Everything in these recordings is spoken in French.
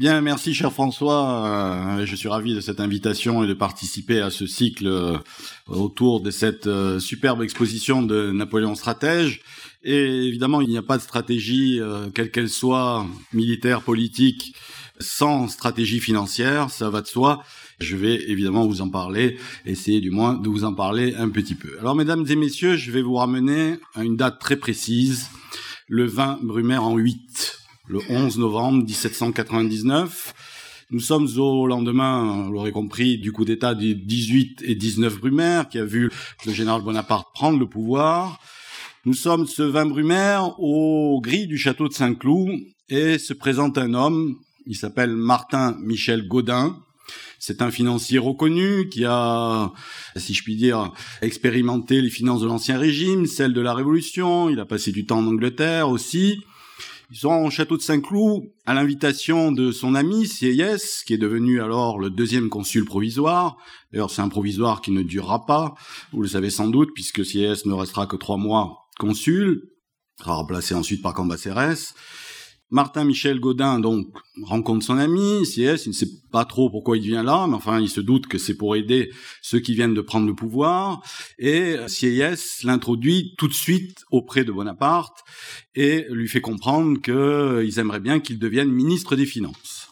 Bien, merci cher François. Euh, je suis ravi de cette invitation et de participer à ce cycle euh, autour de cette euh, superbe exposition de Napoléon Stratège. Et évidemment, il n'y a pas de stratégie, quelle qu'elle soit, militaire, politique, sans stratégie financière, ça va de soi. Je vais évidemment vous en parler, essayer du moins de vous en parler un petit peu. Alors, mesdames et messieurs, je vais vous ramener à une date très précise, le 20 Brumaire en 8 le 11 novembre 1799. Nous sommes au lendemain, vous l'aurez compris, du coup d'État du 18 et 19 Brumaire, qui a vu le général Bonaparte prendre le pouvoir. Nous sommes ce 20 Brumaire au gris du château de Saint-Cloud et se présente un homme, il s'appelle Martin Michel Gaudin. C'est un financier reconnu qui a, si je puis dire, expérimenté les finances de l'Ancien Régime, celles de la Révolution. Il a passé du temps en Angleterre aussi. Ils sont au château de Saint-Cloud à l'invitation de son ami Sieyès, qui est devenu alors le deuxième consul provisoire. D'ailleurs, c'est un provisoire qui ne durera pas, vous le savez sans doute, puisque Sieyès ne restera que trois mois consul, sera remplacé ensuite par Cambacérès. Martin Michel Gaudin donc rencontre son ami CS, il ne sait pas trop pourquoi il vient là, mais enfin il se doute que c'est pour aider ceux qui viennent de prendre le pouvoir. Et CS l'introduit tout de suite auprès de Bonaparte et lui fait comprendre qu'ils aimeraient bien qu'il devienne ministre des Finances.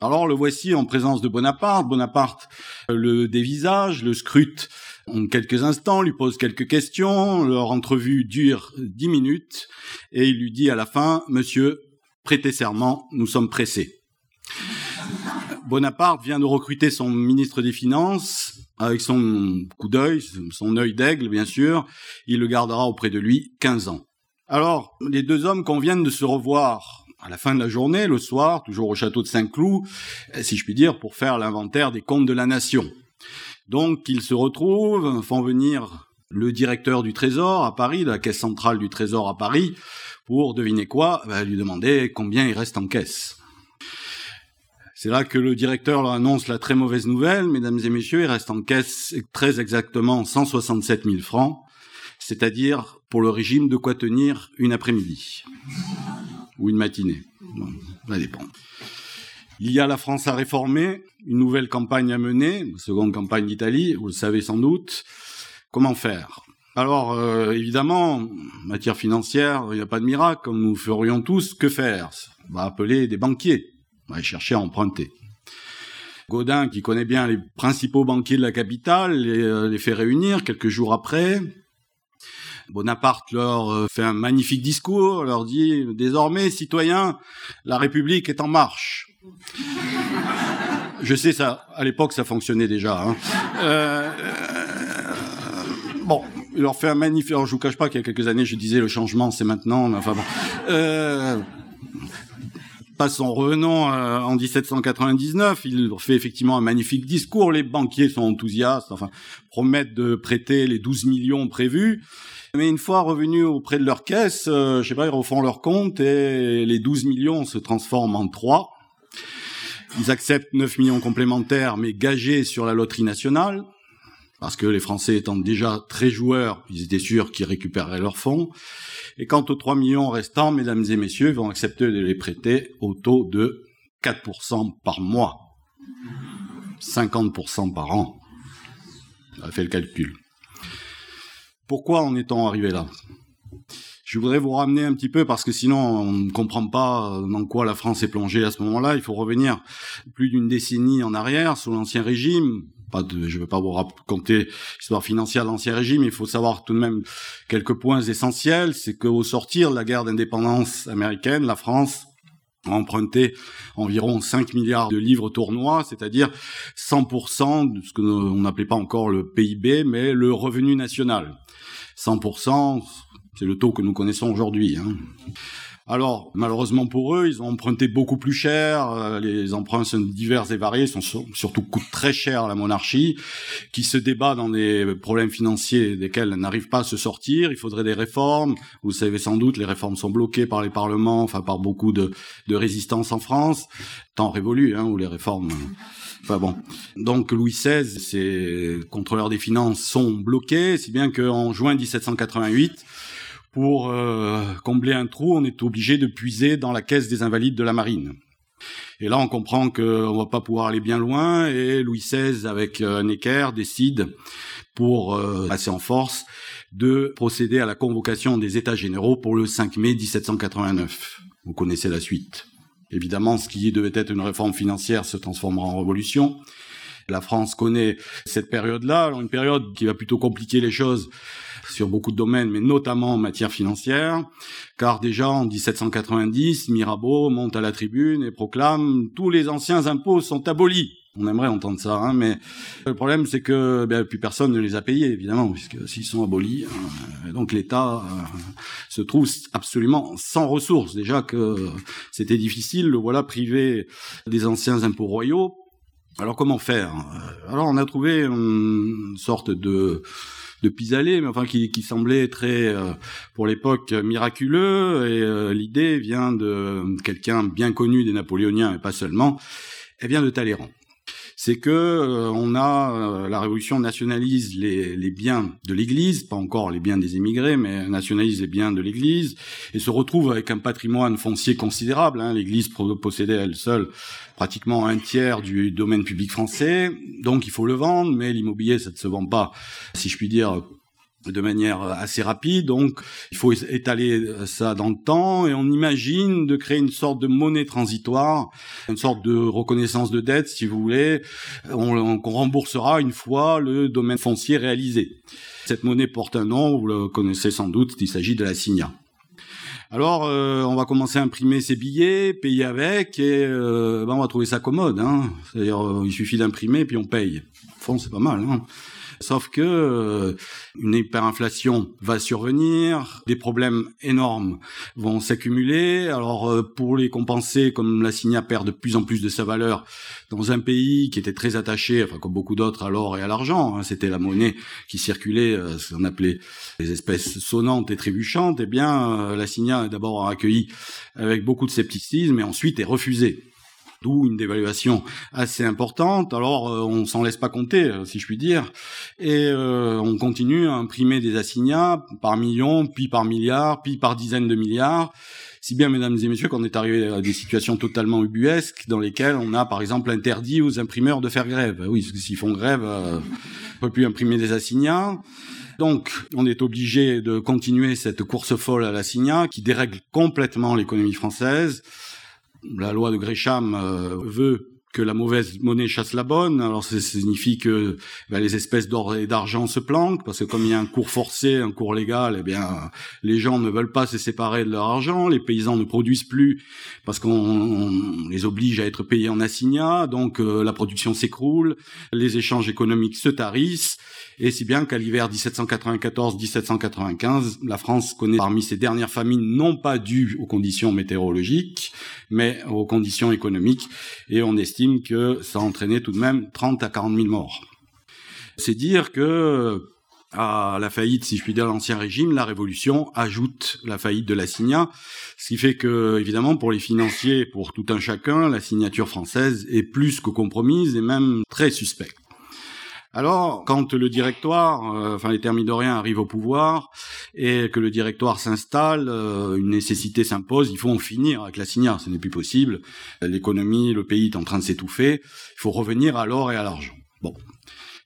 Alors le voici en présence de Bonaparte. Bonaparte le dévisage, le scrute en quelques instants, lui pose quelques questions. Leur entrevue dure dix minutes et il lui dit à la fin, Monsieur, prêtez serment, nous sommes pressés. Bonaparte vient de recruter son ministre des Finances avec son coup d'œil, son œil d'aigle bien sûr, il le gardera auprès de lui 15 ans. Alors, les deux hommes conviennent de se revoir à la fin de la journée, le soir, toujours au château de Saint-Cloud, si je puis dire, pour faire l'inventaire des comptes de la nation. Donc, ils se retrouvent, font venir le directeur du Trésor à Paris, de la caisse centrale du Trésor à Paris, pour, deviner quoi, bah, lui demander combien il reste en caisse. C'est là que le directeur leur annonce la très mauvaise nouvelle, mesdames et messieurs, il reste en caisse très exactement 167 000 francs, c'est-à-dire pour le régime de quoi tenir une après-midi ou une matinée. ça dépend. Il y a la France à réformer, une nouvelle campagne à mener, une seconde campagne d'Italie, vous le savez sans doute. Comment faire? Alors, euh, évidemment, matière financière, il n'y a pas de miracle, comme nous ferions tous. Que faire? On va appeler des banquiers. On va chercher à emprunter. Godin, qui connaît bien les principaux banquiers de la capitale, les, euh, fait réunir quelques jours après. Bonaparte leur euh, fait un magnifique discours, leur dit désormais, citoyens, la République est en marche. Je sais ça, à l'époque ça fonctionnait déjà. Hein. Bon, il leur fait un magnifique. Alors, je vous cache pas qu'il y a quelques années, je disais le changement, c'est maintenant. Enfin bon. Euh, passons, revenons euh, en 1799. Il fait effectivement un magnifique discours. Les banquiers sont enthousiastes, enfin promettent de prêter les 12 millions prévus. Mais une fois revenus auprès de leur caisse, euh, je sais pas, ils refont leur compte et les 12 millions se transforment en 3. Ils acceptent 9 millions complémentaires, mais gagés sur la loterie nationale parce que les Français étant déjà très joueurs, ils étaient sûrs qu'ils récupéreraient leurs fonds. Et quant aux 3 millions restants, mesdames et messieurs, ils vont accepter de les prêter au taux de 4% par mois, 50% par an. On a fait le calcul. Pourquoi en est-on arrivé là? Je voudrais vous ramener un petit peu parce que sinon on ne comprend pas dans quoi la France est plongée à ce moment-là. Il faut revenir plus d'une décennie en arrière sous l'ancien régime, je ne vais pas vous raconter l'histoire financière de l'Ancien Régime, il faut savoir tout de même quelques points essentiels. C'est qu'au sortir de la guerre d'indépendance américaine, la France a emprunté environ 5 milliards de livres tournois, c'est-à-dire 100% de ce qu'on n'appelait pas encore le PIB, mais le revenu national. 100%, c'est le taux que nous connaissons aujourd'hui. Hein. Alors, malheureusement pour eux, ils ont emprunté beaucoup plus cher. Euh, les emprunts sont divers et variés, sont surtout coûtent très cher à la monarchie, qui se débat dans des problèmes financiers desquels elle n'arrive pas à se sortir. Il faudrait des réformes. Vous savez sans doute, les réformes sont bloquées par les parlements, enfin par beaucoup de, de résistance en France. Temps révolu, hein, où les réformes... Enfin bon. Donc Louis XVI, ses contrôleurs des finances sont bloqués, si bien qu'en juin 1788, pour euh, combler un trou, on est obligé de puiser dans la caisse des invalides de la marine. Et là, on comprend qu'on va pas pouvoir aller bien loin et Louis XVI, avec euh, Necker, décide, pour euh, passer en force, de procéder à la convocation des États généraux pour le 5 mai 1789. Vous connaissez la suite. Évidemment, ce qui devait être une réforme financière se transformera en révolution. La France connaît cette période-là, une période qui va plutôt compliquer les choses sur beaucoup de domaines, mais notamment en matière financière, car déjà en 1790, Mirabeau monte à la tribune et proclame tous les anciens impôts sont abolis. On aimerait entendre ça, hein, mais le problème c'est que ben, plus personne ne les a payés, évidemment, puisque s'ils sont abolis, hein, donc l'État euh, se trouve absolument sans ressources. Déjà que c'était difficile, le voilà privé des anciens impôts royaux. Alors comment faire? Alors on a trouvé une sorte de de pis-aller, mais enfin qui, qui semblait très, euh, pour l'époque, miraculeux. Et euh, l'idée vient de quelqu'un bien connu des Napoléoniens, et pas seulement. Elle vient de Talleyrand c'est que euh, on a euh, la révolution nationalise les, les biens de l'Église, pas encore les biens des émigrés, mais nationalise les biens de l'Église et se retrouve avec un patrimoine foncier considérable. Hein. L'Église possédait elle seule pratiquement un tiers du domaine public français, donc il faut le vendre, mais l'immobilier ça ne se vend pas, si je puis dire de manière assez rapide. Donc, il faut étaler ça dans le temps et on imagine de créer une sorte de monnaie transitoire, une sorte de reconnaissance de dette, si vous voulez, qu'on remboursera une fois le domaine foncier réalisé. Cette monnaie porte un nom, vous le connaissez sans doute, il s'agit de la signa. Alors, euh, on va commencer à imprimer ces billets, payer avec, et euh, ben, on va trouver ça commode. Hein. C'est-à-dire, euh, il suffit d'imprimer, puis on paye. Au fond, c'est pas mal. Hein. Sauf que euh, une hyperinflation va survenir, des problèmes énormes vont s'accumuler. Alors euh, pour les compenser, comme la signa perd de plus en plus de sa valeur dans un pays qui était très attaché, enfin comme beaucoup d'autres, à l'or et à l'argent, hein, c'était la monnaie qui circulait, euh, ce qu'on appelait les espèces sonnantes et trébuchantes. Eh bien, la signa est d'abord accueillie avec beaucoup de scepticisme et ensuite est refusée d'où une dévaluation assez importante. Alors euh, on s'en laisse pas compter, euh, si je puis dire, et euh, on continue à imprimer des assignats par millions, puis par milliards, puis par dizaines de milliards. Si bien, mesdames et messieurs, qu'on est arrivé à des situations totalement ubuesques dans lesquelles on a, par exemple, interdit aux imprimeurs de faire grève. Oui, s'ils font grève, on ne peut plus imprimer des assignats. Donc, on est obligé de continuer cette course folle à l'assignat qui dérègle complètement l'économie française la loi de Gresham euh, veut que la mauvaise monnaie chasse la bonne. Alors ça signifie que ben, les espèces d'or et d'argent se planquent parce que comme il y a un cours forcé, un cours légal, eh bien les gens ne veulent pas se séparer de leur argent. Les paysans ne produisent plus parce qu'on les oblige à être payés en assignat. Donc euh, la production s'écroule, les échanges économiques se tarissent. Et si bien qu'à l'hiver 1794-1795, la France connaît parmi ses dernières famines non pas dues aux conditions météorologiques, mais aux conditions économiques. Et on estime que ça a entraîné tout de même 30 à 40 000 morts. C'est dire que à la faillite, si je puis dire, l'ancien régime, la révolution ajoute la faillite de la signa, ce qui fait que, évidemment, pour les financiers, pour tout un chacun, la signature française est plus que compromise et même très suspecte. Alors, quand le directoire, euh, enfin les thermidoriens arrivent au pouvoir et que le directoire s'installe, euh, une nécessité s'impose, il faut en finir avec la signa, ce n'est plus possible. L'économie, le pays est en train de s'étouffer, il faut revenir à l'or et à l'argent. Bon,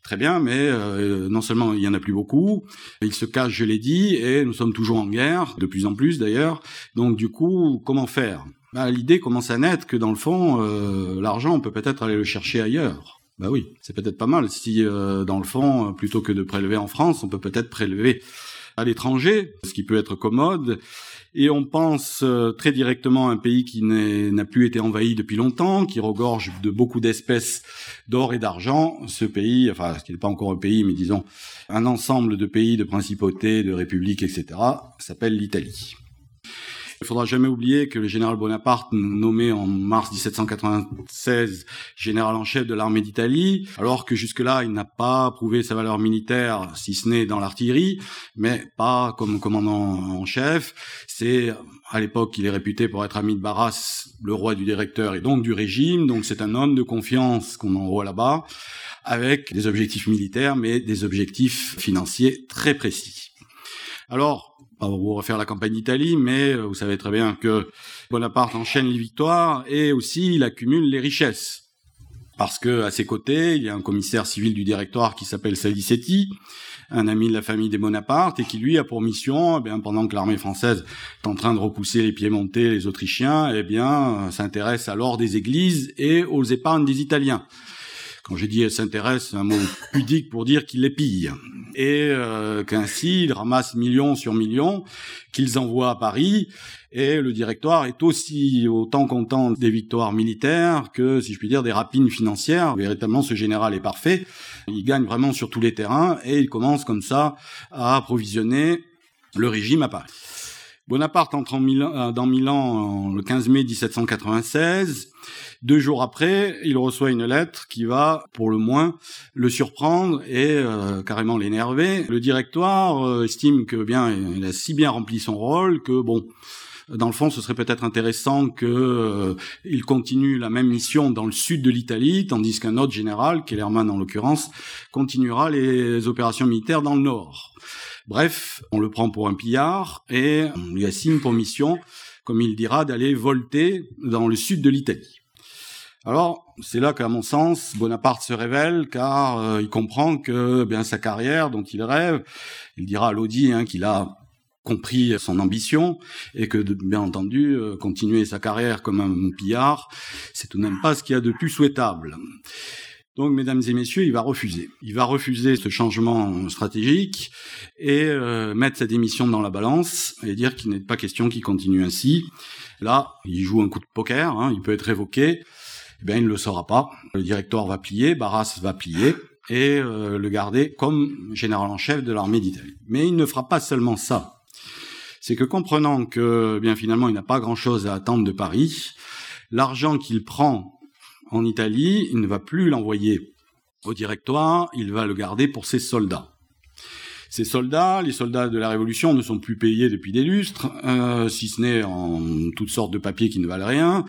Très bien, mais euh, non seulement il y en a plus beaucoup, il se cache, je l'ai dit, et nous sommes toujours en guerre, de plus en plus d'ailleurs. Donc du coup, comment faire? Ben, L'idée commence à naître que dans le fond, l'argent, on peut peut-être aller le chercher ailleurs. Bah oui, c'est peut-être pas mal si, euh, dans le fond, plutôt que de prélever en France, on peut peut-être prélever à l'étranger, ce qui peut être commode. Et on pense euh, très directement à un pays qui n'a plus été envahi depuis longtemps, qui regorge de beaucoup d'espèces d'or et d'argent. Ce pays, enfin, ce qui n'est pas encore un pays, mais disons un ensemble de pays, de principautés, de républiques, etc., s'appelle l'Italie. Il faudra jamais oublier que le général Bonaparte, nommé en mars 1796 général en chef de l'armée d'Italie, alors que jusque-là il n'a pas prouvé sa valeur militaire, si ce n'est dans l'artillerie, mais pas comme commandant en chef. C'est à l'époque, il est réputé pour être ami de Barras, le roi du directeur et donc du régime. Donc c'est un homme de confiance qu'on envoie là-bas, avec des objectifs militaires, mais des objectifs financiers très précis. Alors, pas vous refaire la campagne d'Italie, mais vous savez très bien que Bonaparte enchaîne les victoires et aussi il accumule les richesses. Parce que à ses côtés, il y a un commissaire civil du directoire qui s'appelle Salicetti, un ami de la famille des Bonaparte, et qui lui a pour mission, eh bien, pendant que l'armée française est en train de repousser les Piémontais, les Autrichiens, eh bien, s'intéresse alors des églises et aux épargnes des Italiens. Quand j'ai dit elle s'intéresse, c'est un mot pudique pour dire qu'il les pille. Et euh, qu'ainsi, il ramasse millions sur millions qu'ils envoient à Paris. Et le directoire est aussi autant content des victoires militaires que, si je puis dire, des rapines financières. Véritablement, ce général est parfait. Il gagne vraiment sur tous les terrains et il commence comme ça à approvisionner le régime à Paris. Bonaparte entre en Milan, euh, dans Milan le 15 mai 1796. Deux jours après, il reçoit une lettre qui va, pour le moins, le surprendre et euh, carrément l'énerver. Le directoire euh, estime que bien, il a si bien rempli son rôle que bon, dans le fond, ce serait peut-être intéressant qu'il continue la même mission dans le sud de l'Italie, tandis qu'un autre général, Kellerman en l'occurrence, continuera les opérations militaires dans le nord. Bref, on le prend pour un pillard et on lui assigne pour mission, comme il dira, d'aller volter dans le sud de l'Italie. Alors, c'est là qu'à mon sens, Bonaparte se révèle, car euh, il comprend que bien sa carrière dont il rêve, il dira à Lodi hein, qu'il a compris son ambition et que, bien entendu, euh, continuer sa carrière comme un pillard, c'est tout de même pas ce qu'il y a de plus souhaitable. Donc, mesdames et messieurs, il va refuser. Il va refuser ce changement stratégique et euh, mettre sa démission dans la balance et dire qu'il n'est pas question qu'il continue ainsi. Là, il joue un coup de poker, hein, il peut être révoqué. Eh bien, il ne le saura pas. Le directoire va plier, Barras va plier et euh, le garder comme général en chef de l'armée d'Italie. Mais il ne fera pas seulement ça. C'est que comprenant que, bien finalement, il n'a pas grand-chose à attendre de Paris, l'argent qu'il prend en Italie, il ne va plus l'envoyer au directoire, il va le garder pour ses soldats. Ces soldats, les soldats de la Révolution, ne sont plus payés depuis des lustres, euh, si ce n'est en toutes sortes de papiers qui ne valent rien.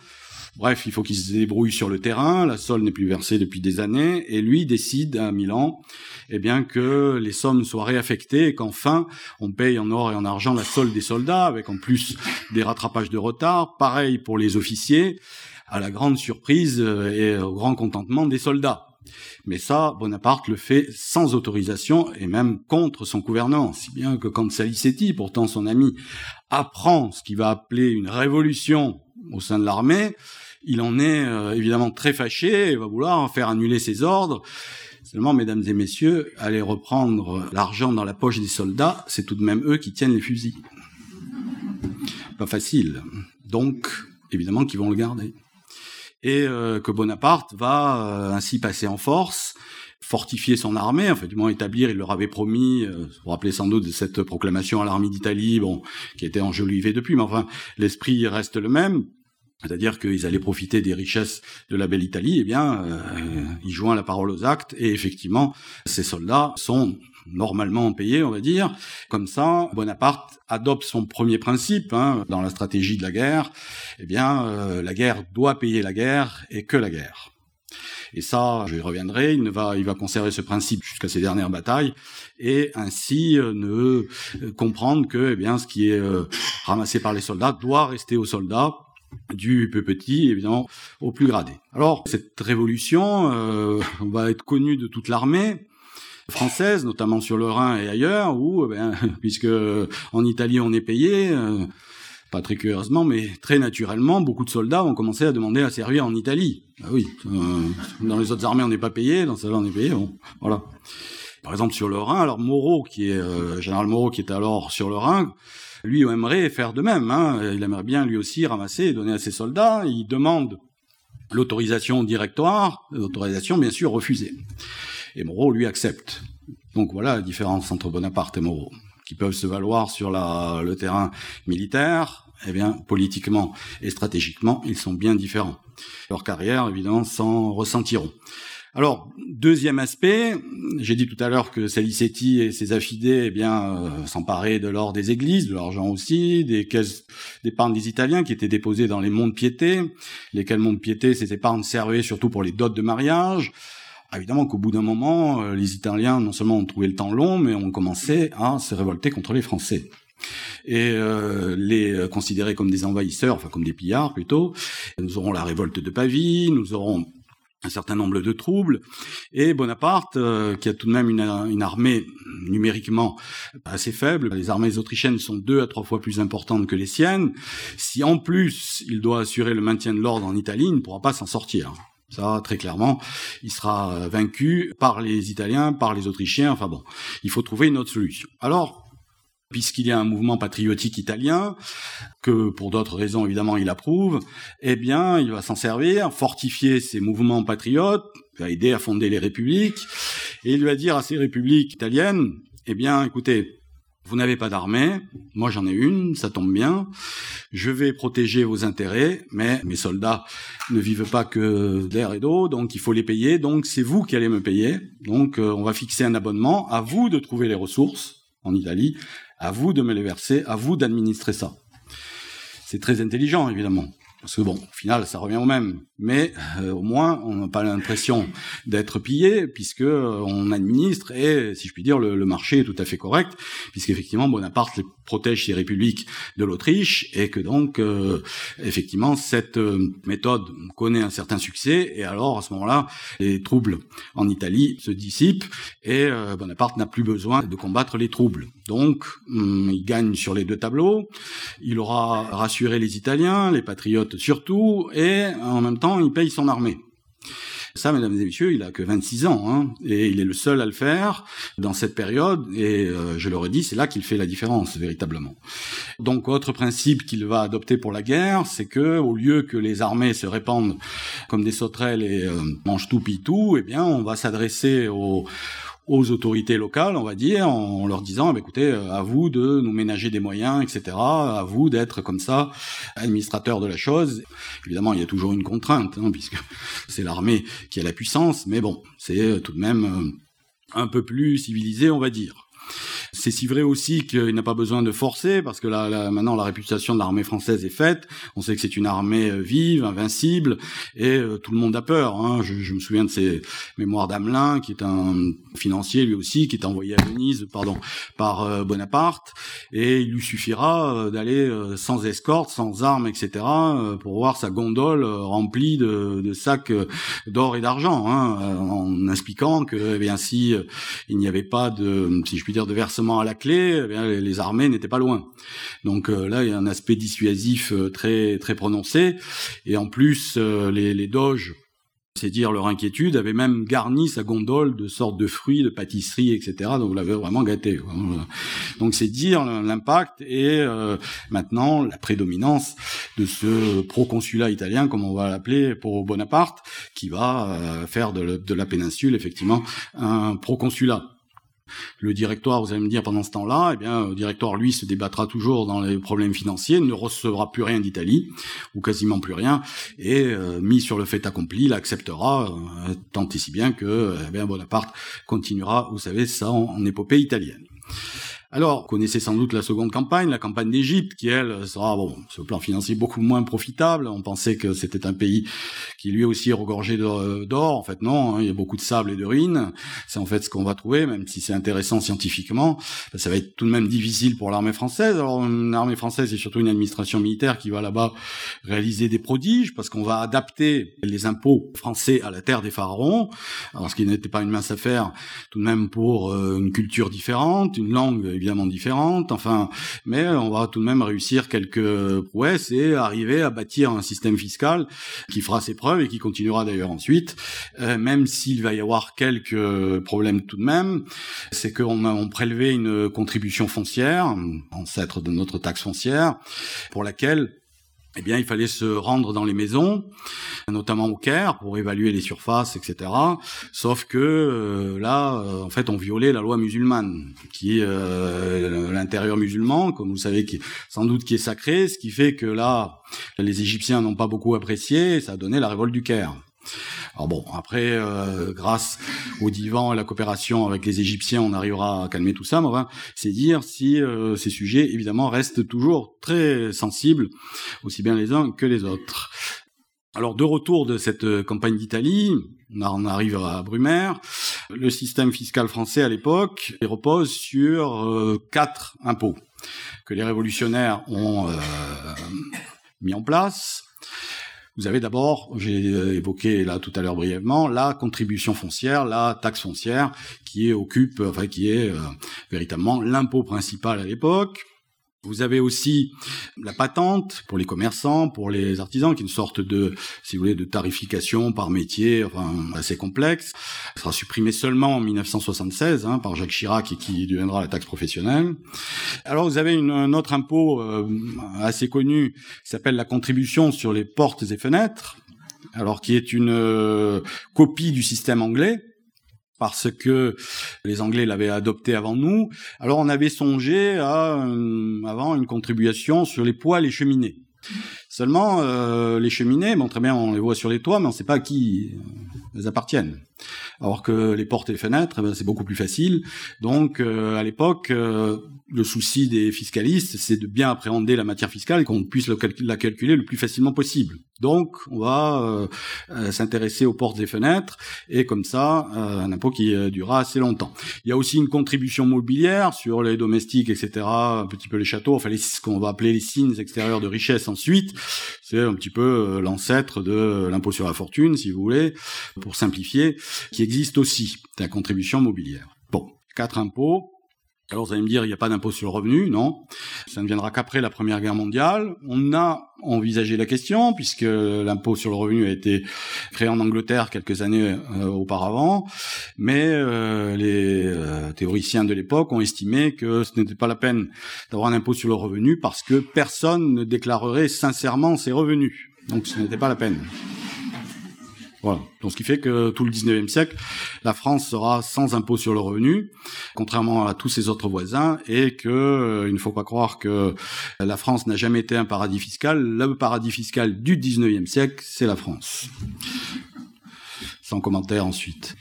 Bref, il faut qu'ils se débrouillent sur le terrain. La solde n'est plus versée depuis des années, et lui décide à Milan, eh bien que les sommes soient réaffectées et qu'enfin on paye en or et en argent la solde des soldats, avec en plus des rattrapages de retard. Pareil pour les officiers à la grande surprise euh, et au grand contentement des soldats. Mais ça, Bonaparte le fait sans autorisation et même contre son gouvernement, si bien que quand Salicetti, pourtant son ami, apprend ce qu'il va appeler une révolution au sein de l'armée, il en est euh, évidemment très fâché et va vouloir faire annuler ses ordres. Seulement, mesdames et messieurs, aller reprendre l'argent dans la poche des soldats, c'est tout de même eux qui tiennent les fusils. Pas facile. Donc, évidemment qu'ils vont le garder et euh, que Bonaparte va euh, ainsi passer en force, fortifier son armée, enfin du moins établir, il leur avait promis, euh, vous vous rappelez sans doute de cette proclamation à l'armée d'Italie, bon, qui était enjolivée depuis, mais enfin l'esprit reste le même, c'est-à-dire qu'ils allaient profiter des richesses de la belle Italie, eh bien, euh, ils joignent la parole aux actes, et effectivement, ces soldats sont normalement payés, on va dire. Comme ça, Bonaparte adopte son premier principe hein, dans la stratégie de la guerre. Eh bien, euh, la guerre doit payer la guerre, et que la guerre. Et ça, je reviendrai, il, ne va, il va conserver ce principe jusqu'à ses dernières batailles, et ainsi euh, ne euh, comprendre que eh bien, ce qui est ramassé par les soldats doit rester aux soldats, du peu petit, évidemment, au plus gradé. Alors, cette révolution euh, va être connue de toute l'armée française, notamment sur le Rhin et ailleurs, où, eh ben, puisque en Italie on est payé, euh, pas très curieusement, mais très naturellement, beaucoup de soldats ont commencé à demander à servir en Italie. Ah oui, euh, dans les autres armées on n'est pas payé, dans celle-là on est payé, bon, voilà. Par exemple sur le Rhin, alors Moreau, qui est général Moreau, qui est alors sur le Rhin, lui aimerait faire de même. Hein. Il aimerait bien lui aussi ramasser et donner à ses soldats. Il demande l'autorisation directoire, l'autorisation bien sûr refusée. Et Moreau lui accepte. Donc voilà la différence entre Bonaparte et Moreau, qui peuvent se valoir sur la, le terrain militaire. Eh bien, politiquement et stratégiquement, ils sont bien différents. Leur carrière, évidemment, s'en ressentiront. Alors, deuxième aspect, j'ai dit tout à l'heure que Salicetti et ses affidés eh bien, euh, s'emparaient de l'or des églises, de l'argent aussi, des caisses d'épargne des Italiens qui étaient déposées dans les monts de piété, lesquels monts de piété, ces épargnes servaient surtout pour les dots de mariage. Ah, évidemment qu'au bout d'un moment, euh, les Italiens non seulement ont trouvé le temps long, mais ont commencé à se révolter contre les Français. et euh, les considérer comme des envahisseurs, enfin comme des pillards plutôt. Nous aurons la révolte de Pavie, nous aurons un certain nombre de troubles, et Bonaparte, euh, qui a tout de même une, une, armée numériquement assez faible, les armées autrichiennes sont deux à trois fois plus importantes que les siennes, si en plus il doit assurer le maintien de l'ordre en Italie, il ne pourra pas s'en sortir. Ça, très clairement, il sera vaincu par les Italiens, par les Autrichiens, enfin bon, il faut trouver une autre solution. Alors, puisqu'il y a un mouvement patriotique italien, que pour d'autres raisons évidemment il approuve, eh bien il va s'en servir, fortifier ces mouvements patriotes, va aider à fonder les républiques, et il va dire à ces républiques italiennes, eh bien écoutez, vous n'avez pas d'armée, moi j'en ai une, ça tombe bien, je vais protéger vos intérêts, mais mes soldats ne vivent pas que d'air et d'eau, donc il faut les payer, donc c'est vous qui allez me payer, donc euh, on va fixer un abonnement, à vous de trouver les ressources en Italie, à vous de me les verser, à vous d'administrer ça. C'est très intelligent, évidemment. Parce que bon, au final, ça revient au même. Mais euh, au moins, on n'a pas l'impression d'être pillé, puisque euh, on administre et, si je puis dire, le, marché est tout à fait correct, puisqu'effectivement Bonaparte protège ses républiques de l'Autriche et que donc, euh, effectivement, cette méthode connaît un certain succès. Et alors, à ce moment-là, les troubles en Italie se dissipent et Bonaparte n'a plus besoin de combattre les troubles. Donc, hum, il gagne sur les deux tableaux. Il aura rassuré les Italiens, les patriotes surtout, et en même temps, il paye son armée. Ça, mesdames et messieurs, il a que 26 ans, hein, et il est le seul à le faire dans cette période, et euh, je l'aurais dit, c'est là qu'il fait la différence, véritablement. Donc, autre principe qu'il va adopter pour la guerre, c'est que, au lieu que les armées se répandent comme des sauterelles et euh, mangent tout pis tout, eh bien, on va s'adresser aux aux autorités locales, on va dire, en leur disant, bah, écoutez, euh, à vous de nous ménager des moyens, etc., à vous d'être comme ça administrateur de la chose. Évidemment, il y a toujours une contrainte, hein, puisque c'est l'armée qui a la puissance, mais bon, c'est euh, tout de même euh, un peu plus civilisé, on va dire. C'est si vrai aussi qu'il n'a pas besoin de forcer, parce que là, maintenant la réputation de l'armée française est faite. On sait que c'est une armée euh, vive, invincible, et euh, tout le monde a peur. Hein. Je, me souviens de ces mémoires d'Amelin, qui est un financier lui aussi, qui est envoyé à Venise, pardon, par euh, Bonaparte, et il lui suffira d'aller sans escorte, sans armes, etc., pour voir sa gondole remplie de, sacs d'or et d'argent, hein, en expliquant que, eh bien, si il n'y avait pas de, si je puis dire, de versement à la clé, eh les armées n'étaient pas loin. Donc euh, là, il y a un aspect dissuasif euh, très très prononcé. Et en plus, euh, les, les doges c'est dire leur inquiétude, avaient même garni sa gondole de sortes de fruits, de pâtisseries, etc. Donc vous l'avez vraiment gâté. Donc c'est dire l'impact et maintenant la prédominance de ce proconsulat italien, comme on va l'appeler pour Bonaparte, qui va faire de, de, la péninsule effectivement un proconsulat. Le directoire, vous allez me dire, pendant ce temps-là, eh bien, le directoire, lui, se débattra toujours dans les problèmes financiers, ne recevra plus rien d'Italie, ou quasiment plus rien, et euh, mis sur le fait accompli, il acceptera, euh, tant et si bien que eh bien, Bonaparte continuera, vous savez, ça en épopée italienne. Alors, vous connaissez sans doute la seconde campagne, la campagne d'Égypte, qui elle sera, bon, sur le plan financier, beaucoup moins profitable. On pensait que c'était un pays qui lui aussi regorgeait d'or. En fait, non, hein, il y a beaucoup de sable et de ruines. C'est en fait ce qu'on va trouver, même si c'est intéressant scientifiquement. Ça va être tout de même difficile pour l'armée française. Alors, une armée française et surtout une administration militaire qui va là-bas réaliser des prodiges, parce qu'on va adapter les impôts français à la terre des pharaons. Alors, ce qui n'était pas une mince affaire, tout de même pour euh, une culture différente, une langue évidemment différentes, enfin, mais on va tout de même réussir quelques prouesses et arriver à bâtir un système fiscal qui fera ses preuves et qui continuera d'ailleurs ensuite, euh, même s'il va y avoir quelques problèmes tout de même, c'est qu'on a on une contribution foncière, ancêtre de notre taxe foncière, pour laquelle eh bien, il fallait se rendre dans les maisons, notamment au Caire, pour évaluer les surfaces, etc. Sauf que euh, là, euh, en fait, on violait la loi musulmane, qui euh, l'intérieur musulman, comme vous savez, qui, sans doute qui est sacré, ce qui fait que là, les Égyptiens n'ont pas beaucoup apprécié, et ça a donné la révolte du Caire. Alors bon, après, euh, grâce au divan et la coopération avec les Égyptiens, on arrivera à calmer tout ça. Mais c'est dire si euh, ces sujets, évidemment, restent toujours très sensibles, aussi bien les uns que les autres. Alors de retour de cette euh, campagne d'Italie, on arrive à Brumaire. Le système fiscal français à l'époque repose sur quatre impôts que les révolutionnaires ont mis en place. Vous avez d'abord, j'ai évoqué là tout à l'heure brièvement, la contribution foncière, la taxe foncière, qui occupe, enfin qui est véritablement l'impôt principal à l'époque. Vous avez aussi la patente pour les commerçants, pour les artisans, qui est une sorte de, si vous voulez, de tarification par métier, enfin assez complexe. Elle sera supprimée seulement en 1976 hein, par Jacques Chirac et qui deviendra la taxe professionnelle. Alors vous avez une, un autre impôt euh, assez connu, qui s'appelle la contribution sur les portes et fenêtres, alors qui est une euh, copie du système anglais parce que les Anglais l'avaient adopté avant nous. Alors on avait songé à avant une contribution sur les poêles et cheminées. Seulement, euh, les cheminées, bon, très bien, on les voit sur les toits, mais on ne sait pas à qui elles appartiennent. Alors que les portes et fenêtres, eh ben, c'est beaucoup plus facile. Donc, euh, à l'époque, euh, le souci des fiscalistes, c'est de bien appréhender la matière fiscale et qu'on puisse la calculer le plus facilement possible. Donc, on va euh, euh, s'intéresser aux portes et fenêtres, et comme ça, euh, un impôt qui durera assez longtemps. Il y a aussi une contribution mobilière sur les domestiques, etc., un petit peu les châteaux, enfin les, ce qu'on va appeler les signes extérieurs de richesse ensuite. C'est un petit peu l'ancêtre de l'impôt sur la fortune, si vous voulez, pour simplifier, qui existe aussi, la contribution mobilière. Bon, quatre impôts, alors vous allez me dire, il n'y a pas d'impôt sur le revenu, non? Ça ne viendra qu'après la Première Guerre mondiale. On a envisagé la question, puisque l'impôt sur le revenu a été créé en Angleterre quelques années euh, auparavant, mais euh, les euh, théoriciens de l'époque ont estimé que ce n'était pas la peine d'avoir un impôt sur le revenu parce que personne ne déclarerait sincèrement ses revenus. Donc ce n'était pas la peine. Voilà. Donc, ce qui fait que tout le 19e siècle, la France sera sans impôt sur le revenu, contrairement à tous ses autres voisins, et que euh, il ne faut pas croire que la France n'a jamais été un paradis fiscal. Le paradis fiscal du 19e siècle, c'est la France. Sans commentaire ensuite.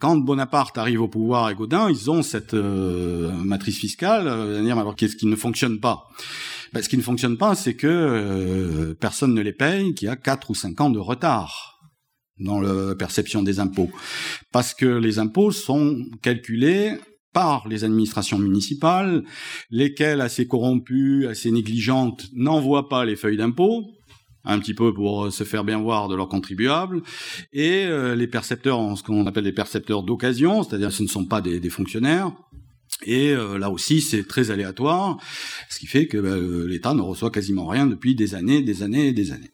Quand Bonaparte arrive au pouvoir et Gaudin, ils ont cette euh, matrice fiscale. Euh, dire, alors qu'est-ce qui ne fonctionne pas ben, Ce qui ne fonctionne pas, c'est que euh, personne ne les paye, qu'il y a quatre ou cinq ans de retard dans la perception des impôts. Parce que les impôts sont calculés par les administrations municipales, lesquelles, assez corrompues, assez négligentes, n'envoient pas les feuilles d'impôts, un petit peu pour se faire bien voir de leurs contribuables, et euh, les percepteurs, ce qu'on appelle les percepteurs d'occasion, c'est-à-dire ce ne sont pas des, fonctionnaires, et euh, là aussi, c'est très aléatoire, ce qui fait que ben, l'État ne reçoit quasiment rien depuis des années, des années et des années.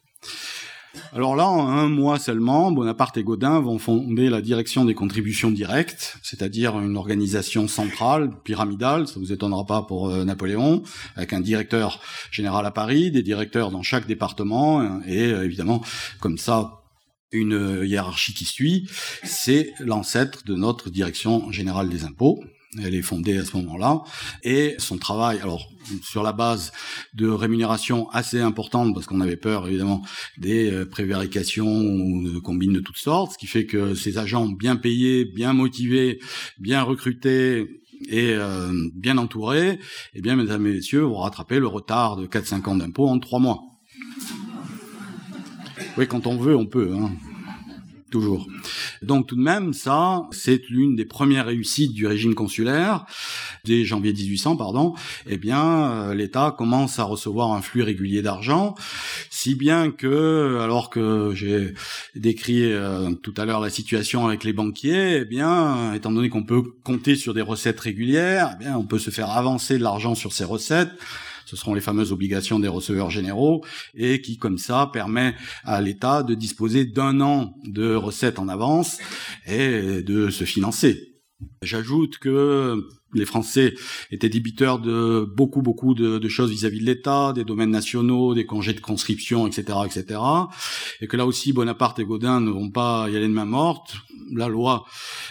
Alors là, en un mois seulement, Bonaparte et Godin vont fonder la direction des contributions directes, c'est-à-dire une organisation centrale, pyramidale, ça vous étonnera pas pour euh, Napoléon, avec un directeur général à Paris, des directeurs dans chaque département, hein, et euh, évidemment, comme ça, une hiérarchie qui suit, c'est l'ancêtre de notre direction générale des impôts, elle est fondée à ce moment-là. Et son travail, alors sur la base de rémunérations assez importantes, parce qu'on avait peur évidemment des euh, prévarications ou de combines de toutes sortes, ce qui fait que ces agents bien payés, bien motivés, bien recrutés, et euh, bien entourés, eh bien, mesdames et messieurs, vont rattraper le retard de 4-5 ans d'impôts en 3 mois. Oui, quand on veut, on peut. Hein Donc tout de même, ça, c'est l'une des premières réussites du régime consulaire, dès janvier 1800, pardon. Eh bien, euh, l'État commence à recevoir un flux régulier d'argent, si bien que, alors que j'ai décrit euh, tout à l'heure la situation avec les banquiers, eh bien, étant donné qu'on peut compter sur des recettes régulières, eh bien, on peut se faire avancer de l'argent sur ces recettes ce seront les fameuses obligations des receveurs généraux, et qui, comme ça, permet à l'État de disposer d'un an de recettes en avance et de se financer. J'ajoute que les Français étaient débiteurs de beaucoup, beaucoup de, choses vis-à-vis de l'État, des domaines nationaux, des congés de conscription, etc., etc. Et que là aussi, Bonaparte et Gaudin ne vont pas y aller de main morte. La loi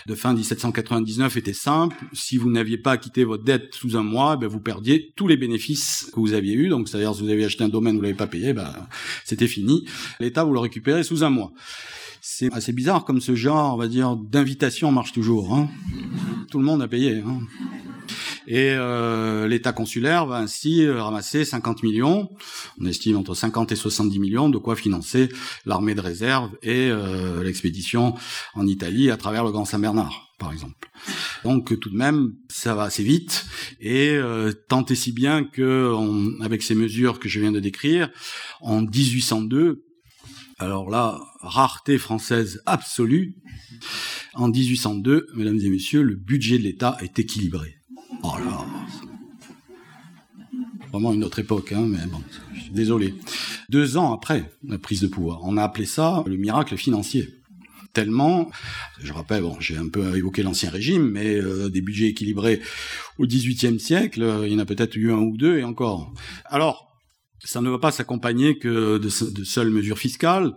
de fin 1799 était simple. Si vous n'aviez pas acquitté votre dette sous un mois, ben vous perdiez tous les bénéfices que vous aviez eus. Donc, c'est-à-dire, si vous aviez acheté un domaine, vous l'avez pas payé, ben, c'était fini. L'État, vous le récupérez sous un mois. C'est assez bizarre comme ce genre, on va dire, d'invitation marche toujours. Hein. Tout le monde a payé. Hein. Et euh, l'État consulaire va ainsi ramasser 50 millions, on estime entre 50 et 70 millions, de quoi financer l'armée de réserve et l'expédition en Italie à travers le Grand Saint-Bernard, par exemple. Donc tout de même, ça va assez vite, et tant et si bien que, avec ces mesures que je viens de décrire, en 1802, alors là, rareté française absolue. En 1802, mesdames et messieurs, le budget de l'État est équilibré. Oh là Vraiment une autre époque, hein, mais bon, je suis désolé. Deux ans après la prise de pouvoir, on a appelé ça le miracle financier. Tellement, je rappelle, bon, j'ai un peu évoqué l'ancien régime, mais euh, des budgets équilibrés au XVIIIe siècle, euh, il y en a peut-être eu un ou deux et encore. Alors, ça ne va pas s'accompagner que de, seules mesures fiscales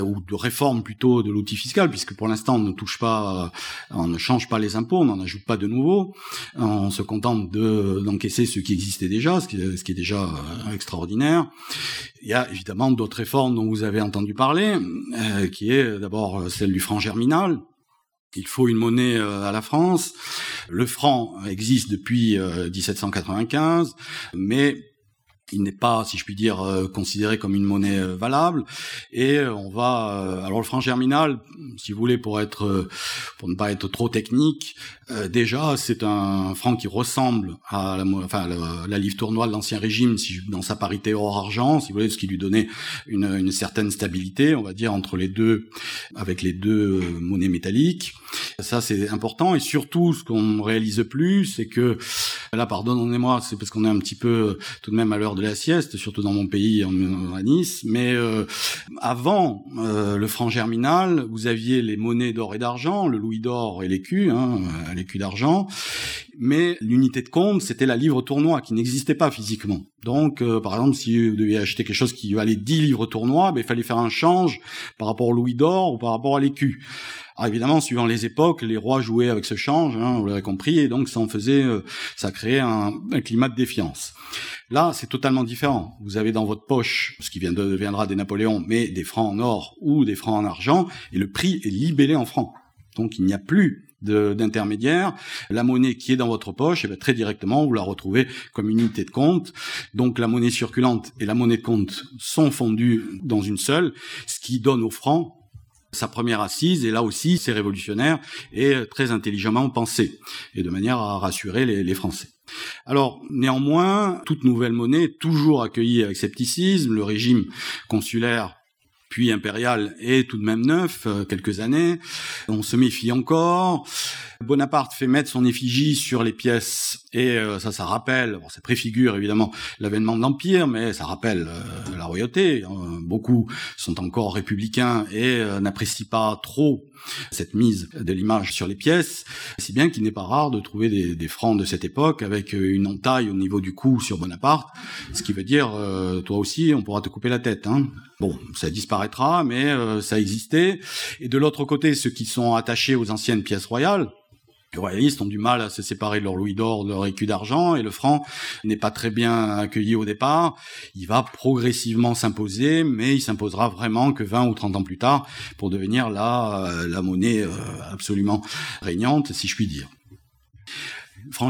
ou de réformes plutôt de l'outil fiscal, puisque pour l'instant on ne touche pas, on ne change pas les impôts, on n'en ajoute pas de nouveaux, on se contente de d'encaisser ce qui existait déjà, ce qui, est déjà euh, extraordinaire. Il y a évidemment d'autres réformes dont vous avez entendu parler, euh, qui est d'abord celle du franc germinal, il faut une monnaie euh, à la France. Le franc existe depuis 1795, mais il n'est pas, si je puis dire, euh, considéré comme une monnaie euh, valable. Et euh, on va, alors le franc germinal, si vous voulez, pour être, pour ne pas être trop technique, déjà c'est un franc qui ressemble à la, enfin la, livre tournois de l'ancien régime, si, dans sa parité or-argent, si vous voulez, ce qui lui donnait une, une, certaine stabilité, on va dire entre les deux, avec les deux monnaies métalliques. Ça c'est important et surtout ce qu'on réalise plus, c'est que là, pardonnez-moi, c'est parce qu'on est un petit peu tout de même à l'heure de la sieste, surtout dans mon pays, en, à Nice. Mais euh, avant euh, le franc germinal, vous aviez les monnaies d'or et d'argent, le louis d'or et l'écu, hein, euh, l'écu d'argent. Mais l'unité de compte, c'était la livre tournoi qui n'existait pas physiquement. Donc, par exemple, si vous deviez acheter quelque chose qui valait 10 livres tournois, ben, il fallait faire un change par rapport au louis d'or ou par rapport à l'écu. Alors évidemment, suivant les époques, les rois jouaient avec ce change, hein, vous l'avez compris, et donc ça en faisait, ça créait un, climat de défiance. Là, c'est totalement différent. Vous avez dans votre poche ce qui deviendra des Napoléons, mais des francs en or ou des francs en argent, et le prix est libellé en francs. Donc il n'y a plus d'intermédiaire. La monnaie qui est dans votre poche, et eh bien, très directement, vous la retrouvez comme unité de compte. Donc la monnaie circulante et la monnaie de compte sont fondues dans une seule, ce qui donne au franc sa première assise, et là aussi c'est révolutionnaire et très intelligemment pensé, et de manière à rassurer les Français. Alors, néanmoins, toute nouvelle monnaie toujours accueillie avec scepticisme. Le régime consulaire puis impérial est tout de même neuf, euh, quelques années. On se méfie encore. Bonaparte fait mettre son effigie sur les pièces et euh, ça, ça rappelle, bon, ça préfigure évidemment l'avènement de l'Empire, mais ça rappelle euh, la royauté. Hein. beaucoup sont encore républicains et n'apprécient pas trop cette mise de l'image sur les pièces, si bien qu'il n'est pas rare de trouver des, des, francs de cette époque avec une entaille au niveau du cou sur Bonaparte, ce qui veut dire, toi aussi, on pourra te couper la tête. Hein. Bon, ça disparaîtra, mais euh, ça existait. Et de l'autre côté, ceux qui sont attachés aux anciennes pièces royales, les royalistes ont du mal à se séparer de leur louis d'or, de leur écu d'argent, et le franc n'est pas très bien accueilli au départ. Il va progressivement s'imposer, mais il s'imposera vraiment que 20 ou 30 ans plus tard pour devenir la, euh, la monnaie euh, absolument régnante, si je puis dire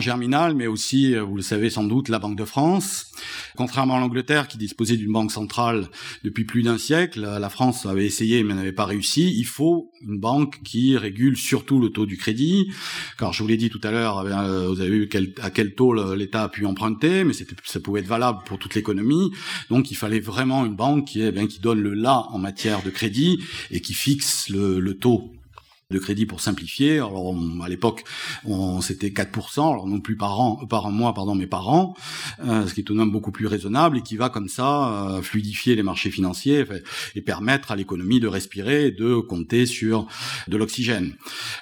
germinal, mais aussi, euh, vous le savez sans doute, la Banque de France. Contrairement à l'Angleterre, qui disposait d'une banque centrale depuis plus d'un siècle, la France avait essayé mais n'avait pas réussi. Il faut une banque qui régule surtout le taux du crédit, car je vous l'ai dit tout à l'heure, euh, vous avez vu à quel taux l'État a pu emprunter, mais ça pouvait être valable pour toute l'économie. Donc il fallait vraiment une banque qui, eh qui donne le là en matière de crédit et qui fixe le taux de crédit pour simplifier. Alors à l'époque, c'était 4%, alors non plus par an, par mois, pardon, mais par an, euh, ce qui est tout de même beaucoup plus raisonnable et qui va comme ça euh, fluidifier les marchés financiers et permettre à l'économie de respirer et de compter sur de l'oxygène.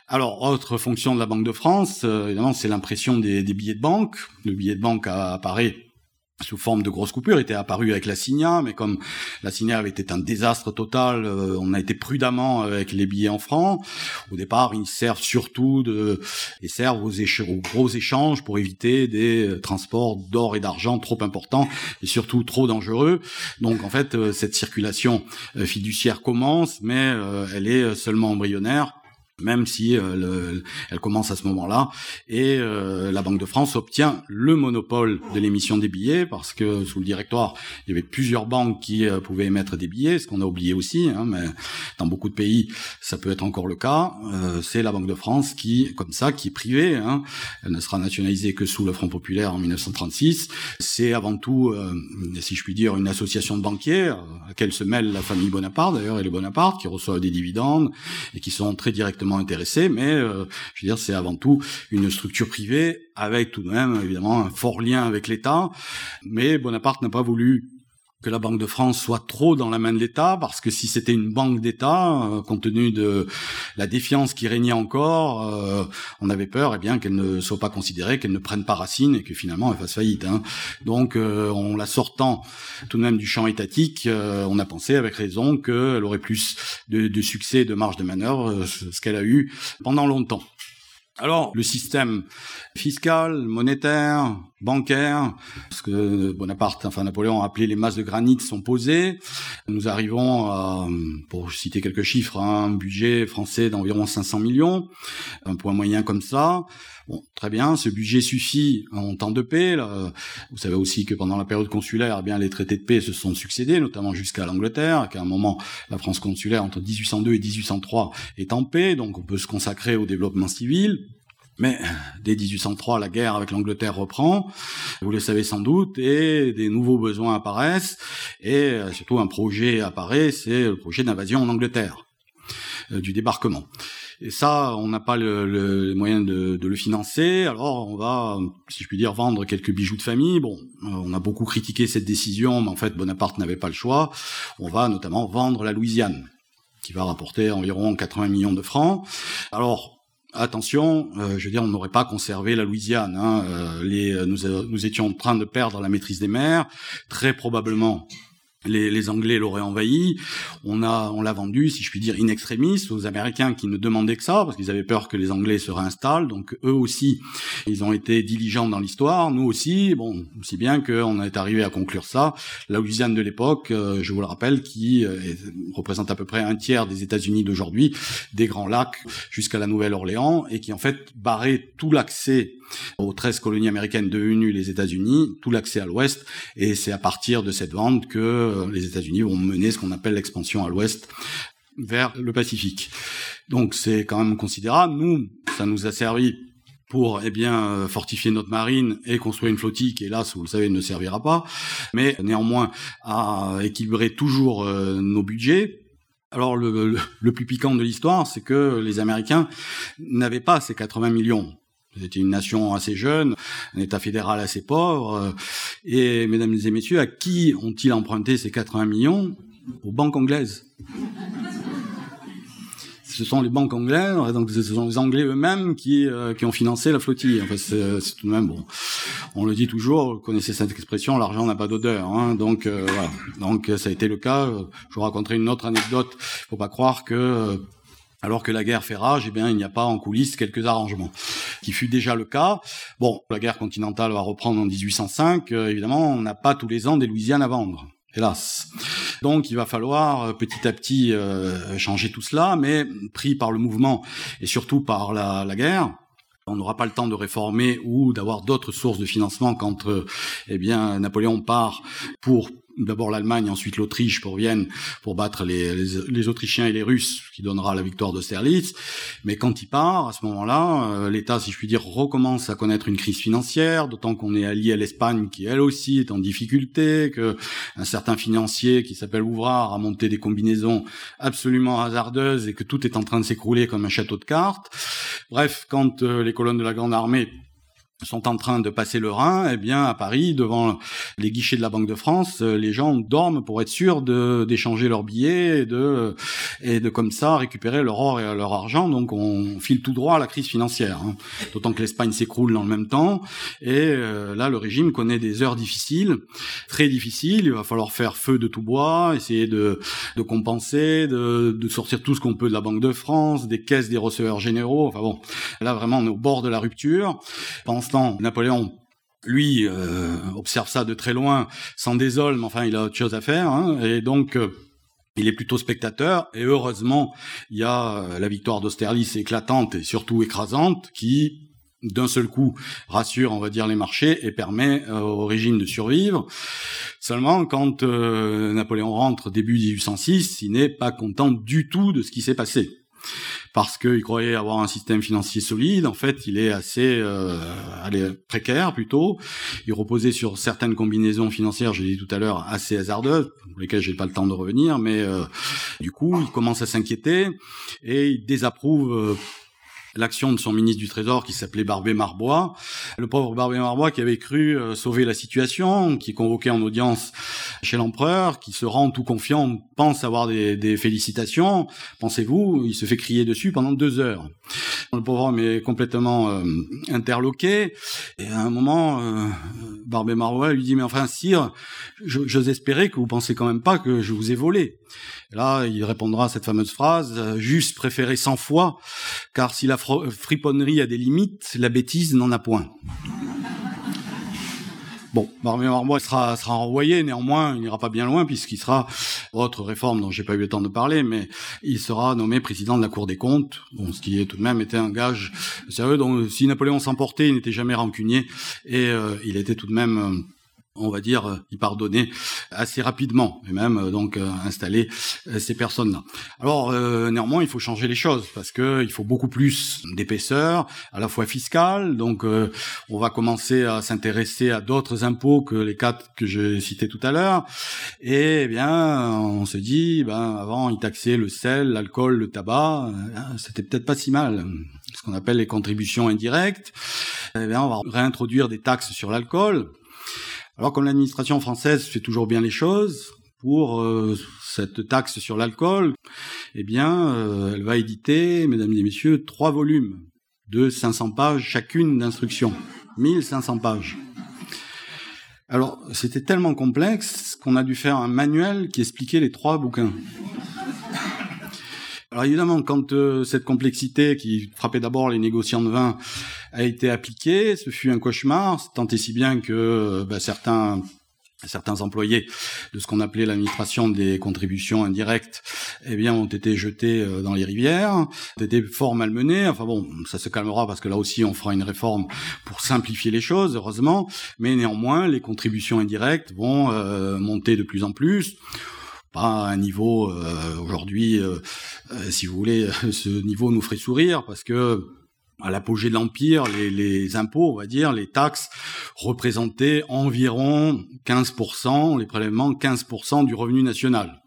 Alors autre fonction de la Banque de France, euh, évidemment, c'est l'impression des, des, billets de banque. Le billet de banque apparaît sous forme de grosses coupures, était apparu avec la Signa, mais comme la Signa avait été un désastre total, euh, on a été prudemment avec les billets en francs. Au départ, ils servent surtout de, ils servent aux, aux gros échanges pour éviter des euh, transports d'or et d'argent trop importants et surtout trop dangereux. Donc en fait, euh, cette circulation fiduciaire commence, mais elle est seulement embryonnaire même si euh, elle commence à ce moment-là. Et euh, la Banque de France obtient le monopole de l'émission des billets, parce que sous le directoire, il y avait plusieurs banques qui euh, pouvaient émettre des billets, ce qu'on a oublié aussi, hein, mais dans beaucoup de pays, ça peut être encore le cas. C'est la Banque de France qui, comme ça, qui est privée. Hein. Elle ne sera nationalisée que sous le Front populaire en 1936. C'est avant tout, si je puis dire, une association de banquiers à laquelle se mêle la famille Bonaparte, d'ailleurs, et les Bonaparte, qui reçoivent des dividendes et qui sont très directement intéressés, mais euh, je veux dire, c'est avant tout une structure privée avec tout de même évidemment un fort lien avec l'État. Mais Bonaparte n'a pas voulu que la Banque de France soit trop dans la main de l'État, parce que si c'était une banque d'État, euh, compte tenu de la défiance qui régnait encore, euh, on avait peur eh bien qu'elle ne soit pas considérée, qu'elle ne prenne pas racine et que finalement elle fasse faillite. Hein. Donc, euh, en la sortant tout de même du champ étatique, on a pensé avec raison qu'elle aurait plus de, de succès, de marge de manœuvre, ce qu'elle a eu pendant longtemps. Alors, le système fiscal, monétaire, bancaire, ce que Bonaparte, enfin Napoléon a appelé les masses de granit sont posées. Nous arrivons à, pour citer quelques chiffres, un budget français d'environ 500 millions, un point moyen comme ça. Bon, très bien, ce budget suffit en temps de paix. Vous savez aussi que pendant la période consulaire, eh bien, les traités de paix se sont succédés, notamment jusqu'à l'Angleterre, qu'à un moment, la France consulaire, entre 1802 et 1803, est en paix, donc on peut se consacrer au développement civil. Mais dès 1803, la guerre avec l'Angleterre reprend, vous le savez sans doute, et des nouveaux besoins apparaissent, et surtout un projet apparaît, c'est le projet d'invasion en Angleterre, euh, du débarquement. Et ça, on n'a pas le, le moyen de, de, le financer. Alors, on va, si je puis dire, vendre quelques bijoux de famille. Bon, euh, on a beaucoup critiqué cette décision, mais en fait, Bonaparte n'avait pas le choix. On va notamment vendre la Louisiane, qui va rapporter environ 80 millions de francs. Alors, Attention, euh, je veux dire, on n'aurait pas conservé la Louisiane. Hein. Euh, les, nous, nous étions en train de perdre la maîtrise des mers. Très probablement, les, les, Anglais l'auraient envahi. On a, on l'a vendu, si je puis dire, in extremis aux Américains qui ne demandaient que ça parce qu'ils avaient peur que les Anglais se réinstallent. Donc eux aussi, ils ont été diligents dans l'histoire. Nous aussi, bon, si bien qu'on est arrivé à conclure ça. La Louisiane de l'époque, euh, je vous le rappelle, qui euh, représente à peu près un tiers des États-Unis d'aujourd'hui, des Grands Lacs jusqu'à la Nouvelle-Orléans, et qui en fait barrait tout l'accès aux 13 colonies américaines devenues les États-Unis, tout l'accès à l'Ouest, et c'est à partir de cette vente que euh, les États-Unis vont mener ce qu'on appelle l'expansion à l'Ouest vers le Pacifique. Donc c'est quand même considérable. Nous, ça nous a servi pour eh bien euh, fortifier notre marine et construire une flottille qui hélas vous le savez ne servira pas mais néanmoins à équilibrer toujours euh, nos budgets alors le, le plus piquant de l'histoire, c'est que les Américains n'avaient pas ces 80 millions. C'était une nation assez jeune, un État fédéral assez pauvre. Euh, et mesdames et messieurs, à qui ont-ils emprunté ces 80 millions? Aux banques anglaises. Ce sont les banques anglaises, donc ce sont les Anglais eux-mêmes qui, euh, qui ont financé la flottille. Enfin, c'est tout de même bon. On le dit toujours, vous connaissez cette expression, l'argent n'a pas d'odeur. Hein, donc euh, voilà. Donc ça a été le cas. Je vous raconterai une autre anecdote. Faut pas croire que alors que la guerre fait rage, eh bien, il n'y a pas en coulisses quelques arrangements, qui fut déjà le cas. Bon, la guerre continentale va reprendre en 1805. Euh, évidemment, on n'a pas tous les ans des Louisianes à vendre, hélas. Donc, il va falloir euh, petit à petit euh, changer tout cela, mais pris par le mouvement et surtout par la, la guerre, on n'aura pas le temps de réformer ou d'avoir d'autres sources de financement quand, eh bien, Napoléon part pour d'abord l'Allemagne, ensuite l'Autriche pour Vienne, pour battre les, les, Autrichiens et les Russes, qui donnera la victoire d'Austerlitz. Mais quand il part, à ce moment-là, euh, l'État, si je puis dire, recommence à connaître une crise financière, d'autant qu'on est allié à l'Espagne, qui elle aussi est en difficulté, que un certain financier qui s'appelle Ouvrard a monté des combinaisons absolument hasardeuses et que tout est en train de s'écrouler comme un château de cartes. Bref, quand euh, les colonnes de la Grande Armée sont en train de passer le Rhin, eh bien à Paris, devant les guichets de la Banque de France, euh, les gens dorment pour être sûrs de d'échanger leurs billets et de et de comme ça récupérer leur or et leur argent. Donc on file tout droit à la crise financière. Hein. D'autant que l'Espagne s'écroule dans le même temps. Et euh, là, le régime connaît des heures difficiles, très difficiles. Il va falloir faire feu de tout bois, essayer de de compenser, de, de sortir tout ce qu'on peut de la Banque de France, des caisses des receveurs généraux. Enfin bon, là vraiment on est au bord de la rupture. Napoléon lui euh, observe ça de très loin, sans désole, mais enfin il a autre chose à faire, hein, et donc euh, il est plutôt spectateur. Et heureusement, il y a euh, la victoire d'Austerlitz éclatante et surtout écrasante qui d'un seul coup rassure, on va dire, les marchés et permet au régime de survivre. Seulement, quand Napoléon rentre début 1806, il n'est pas content du tout de ce qui s'est passé parce qu'il croyait avoir un système financier solide. En fait, il est assez euh, précaire plutôt. Il reposait sur certaines combinaisons financières, je l'ai dit tout à l'heure, assez hasardeuses, pour lesquelles j'ai pas le temps de revenir. Mais euh, du coup, il commence à s'inquiéter et il désapprouve euh, l'action de son ministre du Trésor qui s'appelait Barbé Marbois. Le pauvre Barbé Marbois qui avait cru euh, sauver la situation, qui est convoqué en audience chez l'empereur, qui se rend tout confiant, pense avoir des, des félicitations. Pensez-vous, il se fait crier dessus pendant deux heures. Le pauvre homme est complètement euh, interloqué. Et à un moment, euh, Barbé Marbois lui dit, mais enfin, sire, j'ose espérer que vous pensez quand même pas que je vous ai volé. là, il répondra à cette fameuse phrase, juste préféré cent fois, car si la friponnerie a des limites, la bêtise n'en a point. Bon, Barbé Marbois sera, sera renvoyé, néanmoins, il n'ira pas bien loin, puisqu'il sera, autre réforme dont j'ai pas eu le temps de parler, mais il sera nommé président de la Cour des comptes, bon, ce qui est tout de même était un gage sérieux, donc si Napoléon s'emportait, il n'était jamais rancunier, et euh, il était tout de même... On va dire, euh, y pardonner assez rapidement, et même euh, donc euh, installer ces personnes-là. Alors néanmoins, il faut changer les choses parce que il faut beaucoup plus d'épaisseur, à la fois fiscale. Donc on va commencer à s'intéresser à d'autres impôts que les quatre que j'ai cités tout à l'heure. Et eh bien, on se dit, ben avant ils taxaient le sel, l'alcool, le tabac, c'était peut-être pas si mal. Ce qu'on appelle les contributions indirectes. Eh bien, on va réintroduire des taxes sur l'alcool. Alors comme l'administration française fait toujours bien les choses, pour euh, cette taxe sur l'alcool, eh bien, euh, elle va éditer, mesdames et messieurs, trois volumes de 500 pages chacune d'instruction. 1500 pages. Alors, c'était tellement complexe qu'on a dû faire un manuel qui expliquait les trois bouquins. Alors évidemment, quand euh, cette complexité qui frappait d'abord les négociants de vin a été appliquée, ce fut un cauchemar, tant et si bien que euh, bah, certains certains employés de ce qu'on appelait l'administration des contributions indirectes, eh bien, ont été jetés euh, dans les rivières, ont été fort malmenés. Enfin bon, ça se calmera parce que là aussi, on fera une réforme pour simplifier les choses, heureusement. Mais néanmoins, les contributions indirectes vont monter de plus en plus pas un niveau euh, aujourd'hui, euh, euh, si vous voulez, ce niveau nous ferait sourire parce que à l'apogée de l'empire, les, les, impôts, on va dire, les taxes représentaient environ 15%, les prélèvements 15% du revenu national.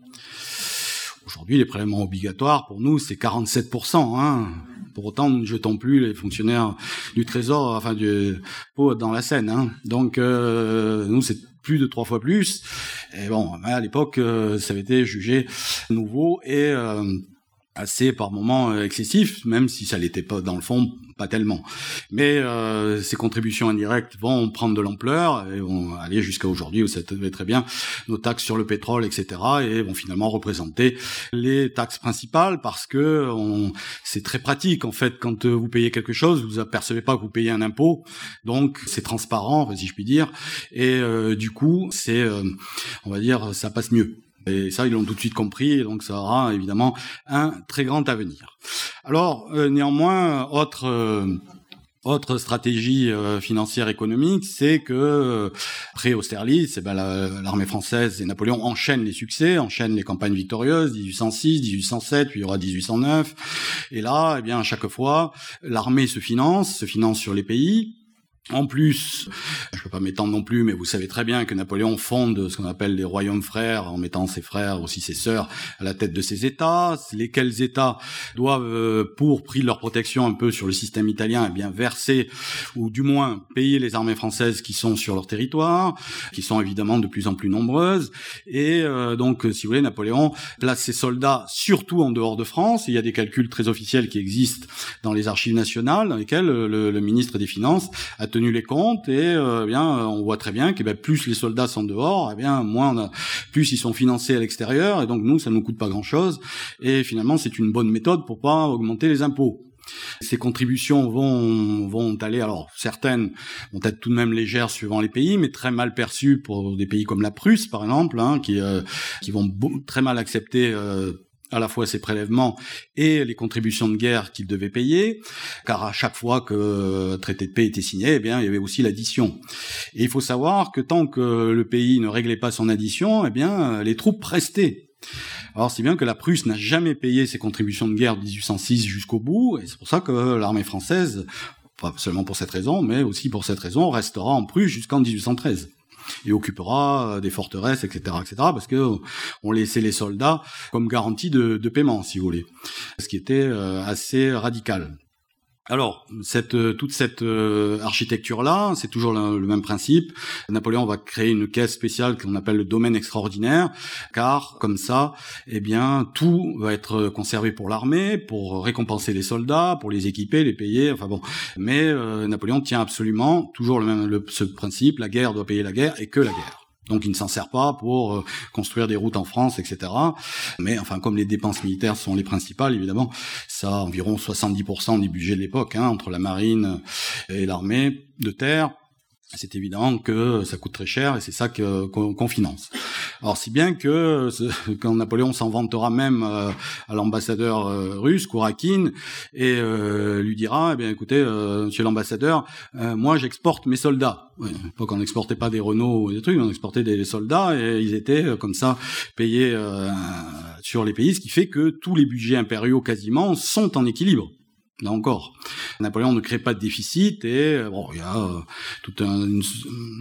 Aujourd'hui, les prélèvements obligatoires, pour nous, c'est 47%. Hein. Pour autant, nous ne jetons plus les fonctionnaires du Trésor, enfin du pot dans la Seine. Hein. Donc, nous, c'est plus de trois fois plus. Et bon, à l'époque, euh, ça avait été jugé nouveau et euh, assez par moments euh, excessif, même si ça l'était pas dans le fond, pas tellement. Mais euh, ces contributions indirectes vont prendre de l'ampleur et vont aller jusqu'à aujourd'hui où ça savez très bien nos taxes sur le pétrole, etc. et vont finalement représenter les taxes principales parce que c'est très pratique en fait quand euh, vous payez quelque chose, vous apercevez pas que vous payez un impôt, donc c'est transparent, si je puis dire, et du coup c'est, on va dire, ça passe mieux. Et ça, ils l'ont tout de suite compris, et donc ça aura évidemment un très grand avenir. Alors, euh, néanmoins, autre... Euh, autre stratégie euh, financière économique, c'est que après Austerlitz, eh ben, l'armée française et Napoléon enchaînent les succès, enchaînent les campagnes victorieuses, 1806, 1807, puis il y aura 1809. Et là, eh bien, à chaque fois, l'armée se finance, se finance sur les pays, en plus, je ne peux pas m'étendre non plus, mais vous savez très bien que Napoléon fonde ce qu'on appelle les royaumes frères, en mettant ses frères, aussi ses sœurs, à la tête de ses États. Lesquels États doivent, euh, pour prix de leur protection un peu sur le système italien, eh bien verser, ou du moins payer les armées françaises qui sont sur leur territoire, qui sont évidemment de plus en plus nombreuses. Et euh, donc, si vous voulez, Napoléon place ses soldats surtout en dehors de France. il y a des calculs très officiels qui existent dans les archives nationales, dans lesquels le, le ministre des Finances a les comptes et euh, eh bien on voit très bien que ben, plus les soldats sont dehors, eh bien moins plus ils sont financés à l'extérieur et donc nous ça nous coûte pas grand chose et finalement c'est une bonne méthode pour pas augmenter les impôts. Ces contributions vont, vont aller, alors certaines vont être tout de même légères suivant les pays, mais très mal perçues pour des pays comme la Prusse, par exemple, hein, qui, euh, qui vont très mal accepter euh, à la fois ces prélèvements et les contributions de guerre qu'ils devaient payer, car à chaque fois que le traité de paix était signé, eh bien, il y avait aussi l'addition. Et il faut savoir que tant que le pays ne réglait pas son addition, eh bien, les troupes restaient. Alors, si bien que la Prusse n'a jamais payé ses contributions de guerre de 1806 jusqu'au bout, et c'est pour ça que l'armée française, pas seulement pour cette raison, mais aussi pour cette raison, restera en Prusse jusqu'en 1813 et occupera euh, des forteresses, etc., etc., parce que on laissait les soldats comme garantie de, de paiement, si vous voulez, ce qui était euh, assez radical. Alors, euh, toute cette euh, architecture-là, c'est toujours le, même principe. Napoléon va créer une caisse spéciale qu'on appelle le domaine extraordinaire, car comme ça, eh bien, tout va être conservé pour l'armée, pour récompenser les soldats, pour les équiper, les payer. Enfin bon, mais euh, Napoléon tient absolument toujours le même ce principe la guerre doit payer la guerre et que la guerre. Donc il ne s'en sert pas pour euh, construire des routes en France, etc. Mais enfin, comme les dépenses militaires sont les principales, évidemment, ça a environ 70% du budget de l'époque, hein, entre la marine et l'armée de terre c'est évident que ça coûte très cher et c'est ça qu'on finance. Alors si bien que quand Napoléon s'en vantera même euh, à l'ambassadeur euh, russe, Kourakine, et euh, lui dira, eh bien écoutez, monsieur l'ambassadeur, moi j'exporte mes soldats. Ouais, pas qu'on n'exportait pas des Renault ou des trucs, on exportait des soldats et ils étaient comme ça payés sur les pays, ce qui fait que tous les budgets impériaux quasiment sont en équilibre. Là encore, Napoléon ne crée pas de déficit et euh, bon, il y a euh, tout un,